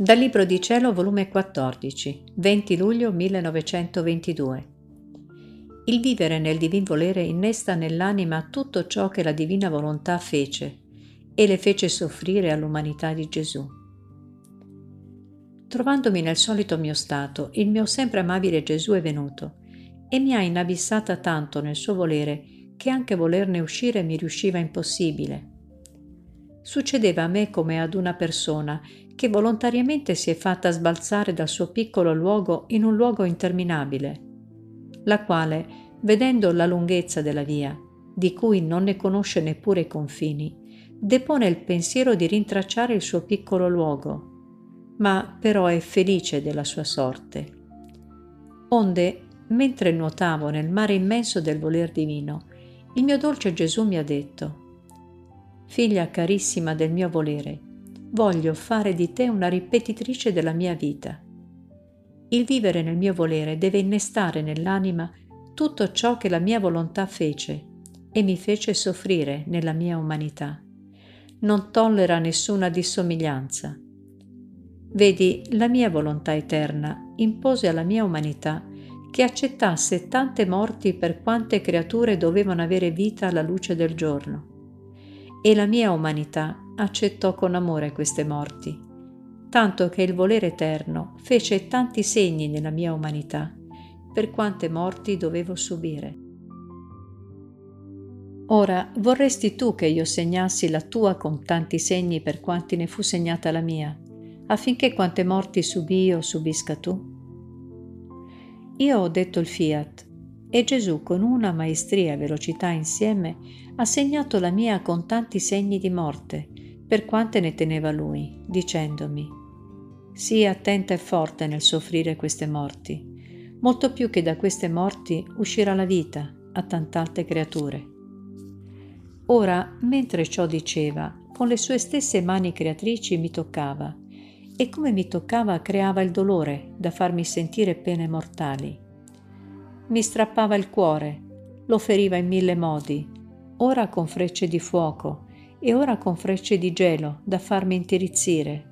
Dal Libro di Cielo, volume 14, 20 luglio 1922. Il vivere nel divin volere innesta nell'anima tutto ciò che la divina volontà fece e le fece soffrire all'umanità di Gesù. Trovandomi nel solito mio stato, il mio sempre amabile Gesù è venuto e mi ha inabissata tanto nel suo volere che anche volerne uscire mi riusciva impossibile. Succedeva a me come ad una persona che volontariamente si è fatta sbalzare dal suo piccolo luogo in un luogo interminabile, la quale, vedendo la lunghezza della via, di cui non ne conosce neppure i confini, depone il pensiero di rintracciare il suo piccolo luogo, ma però è felice della sua sorte. Onde, mentre nuotavo nel mare immenso del voler divino, il mio dolce Gesù mi ha detto, Figlia carissima del mio volere, voglio fare di te una ripetitrice della mia vita. Il vivere nel mio volere deve innestare nell'anima tutto ciò che la mia volontà fece e mi fece soffrire nella mia umanità. Non tollera nessuna dissomiglianza. Vedi, la mia volontà eterna impose alla mia umanità che accettasse tante morti per quante creature dovevano avere vita alla luce del giorno. E la mia umanità accettò con amore queste morti, tanto che il volere eterno fece tanti segni nella mia umanità, per quante morti dovevo subire. Ora vorresti tu che io segnassi la tua con tanti segni per quanti ne fu segnata la mia, affinché quante morti subì io subisca tu? Io ho detto il fiat e Gesù con una maestria e velocità insieme ha segnato la mia con tanti segni di morte, per quante ne teneva lui, dicendomi, sii attenta e forte nel soffrire queste morti, molto più che da queste morti uscirà la vita a tant'alte creature. Ora, mentre ciò diceva, con le sue stesse mani creatrici mi toccava, e come mi toccava creava il dolore da farmi sentire pene mortali. Mi strappava il cuore, lo feriva in mille modi, ora con frecce di fuoco, e ora con frecce di gelo da farmi intirizzire.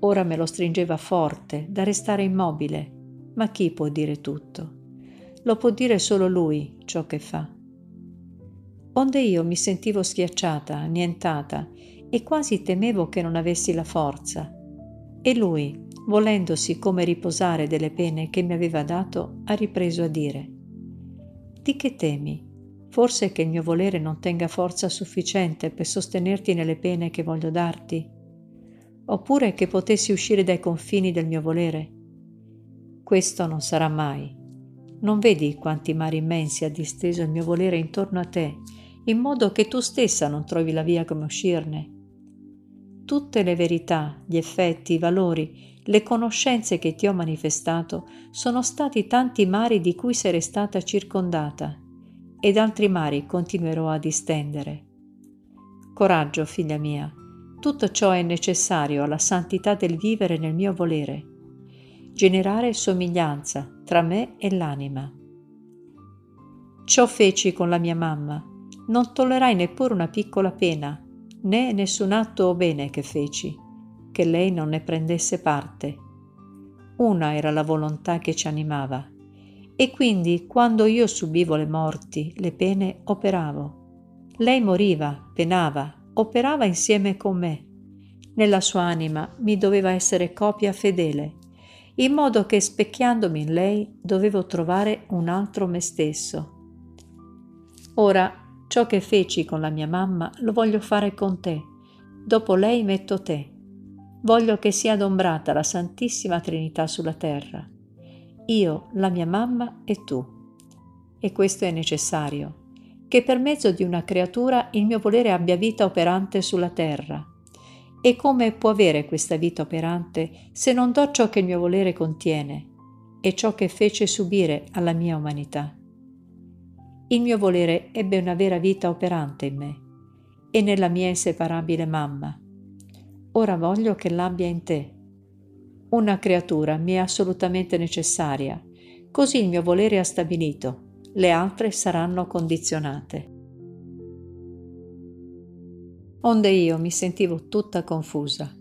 Ora me lo stringeva forte, da restare immobile. Ma chi può dire tutto? Lo può dire solo lui ciò che fa. Onde io mi sentivo schiacciata, annientata, e quasi temevo che non avessi la forza. E lui, volendosi come riposare delle pene che mi aveva dato, ha ripreso a dire, Di che temi? Forse che il mio volere non tenga forza sufficiente per sostenerti nelle pene che voglio darti? Oppure che potessi uscire dai confini del mio volere? Questo non sarà mai. Non vedi quanti mari immensi ha disteso il mio volere intorno a te, in modo che tu stessa non trovi la via come uscirne? Tutte le verità, gli effetti, i valori, le conoscenze che ti ho manifestato sono stati tanti mari di cui sei stata circondata ed altri mari continuerò a distendere. Coraggio, figlia mia, tutto ciò è necessario alla santità del vivere nel mio volere, generare somiglianza tra me e l'anima. Ciò feci con la mia mamma, non tollerai neppure una piccola pena, né nessun atto o bene che feci, che lei non ne prendesse parte. Una era la volontà che ci animava, e quindi quando io subivo le morti, le pene, operavo. Lei moriva, penava, operava insieme con me. Nella sua anima mi doveva essere copia fedele, in modo che specchiandomi in lei dovevo trovare un altro me stesso. Ora, ciò che feci con la mia mamma lo voglio fare con te. Dopo lei metto te. Voglio che sia adombrata la Santissima Trinità sulla terra io, la mia mamma e tu. E questo è necessario, che per mezzo di una creatura il mio volere abbia vita operante sulla terra. E come può avere questa vita operante se non do ciò che il mio volere contiene e ciò che fece subire alla mia umanità? Il mio volere ebbe una vera vita operante in me e nella mia inseparabile mamma. Ora voglio che l'abbia in te una creatura mi è assolutamente necessaria, così il mio volere ha stabilito, le altre saranno condizionate. Onde io mi sentivo tutta confusa,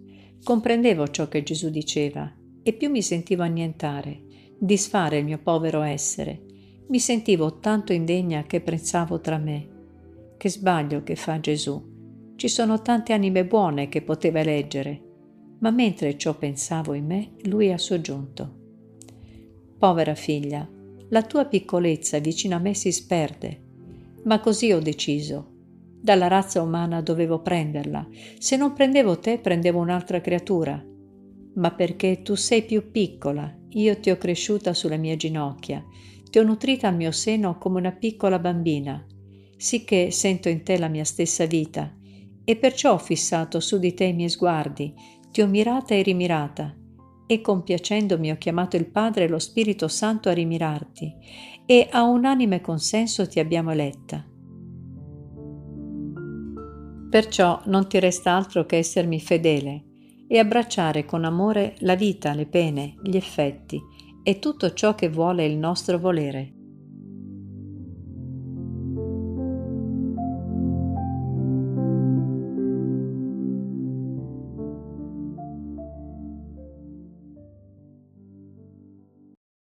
Comprendevo ciò che Gesù diceva e più mi sentivo annientare, disfare il mio povero essere. Mi sentivo tanto indegna che pensavo tra me. Che sbaglio che fa Gesù. Ci sono tante anime buone che poteva eleggere, ma mentre ciò pensavo in me, lui ha soggiunto. Povera figlia, la tua piccolezza vicino a me si sperde, ma così ho deciso. Dalla razza umana dovevo prenderla. Se non prendevo te, prendevo un'altra creatura. Ma perché tu sei più piccola, io ti ho cresciuta sulle mie ginocchia, ti ho nutrita al mio seno come una piccola bambina, sicché sento in te la mia stessa vita, e perciò ho fissato su di te i miei sguardi, ti ho mirata e rimirata, e compiacendomi ho chiamato il Padre e lo Spirito Santo a rimirarti, e a unanime consenso ti abbiamo eletta. Perciò non ti resta altro che essermi fedele e abbracciare con amore la vita, le pene, gli effetti e tutto ciò che vuole il nostro volere.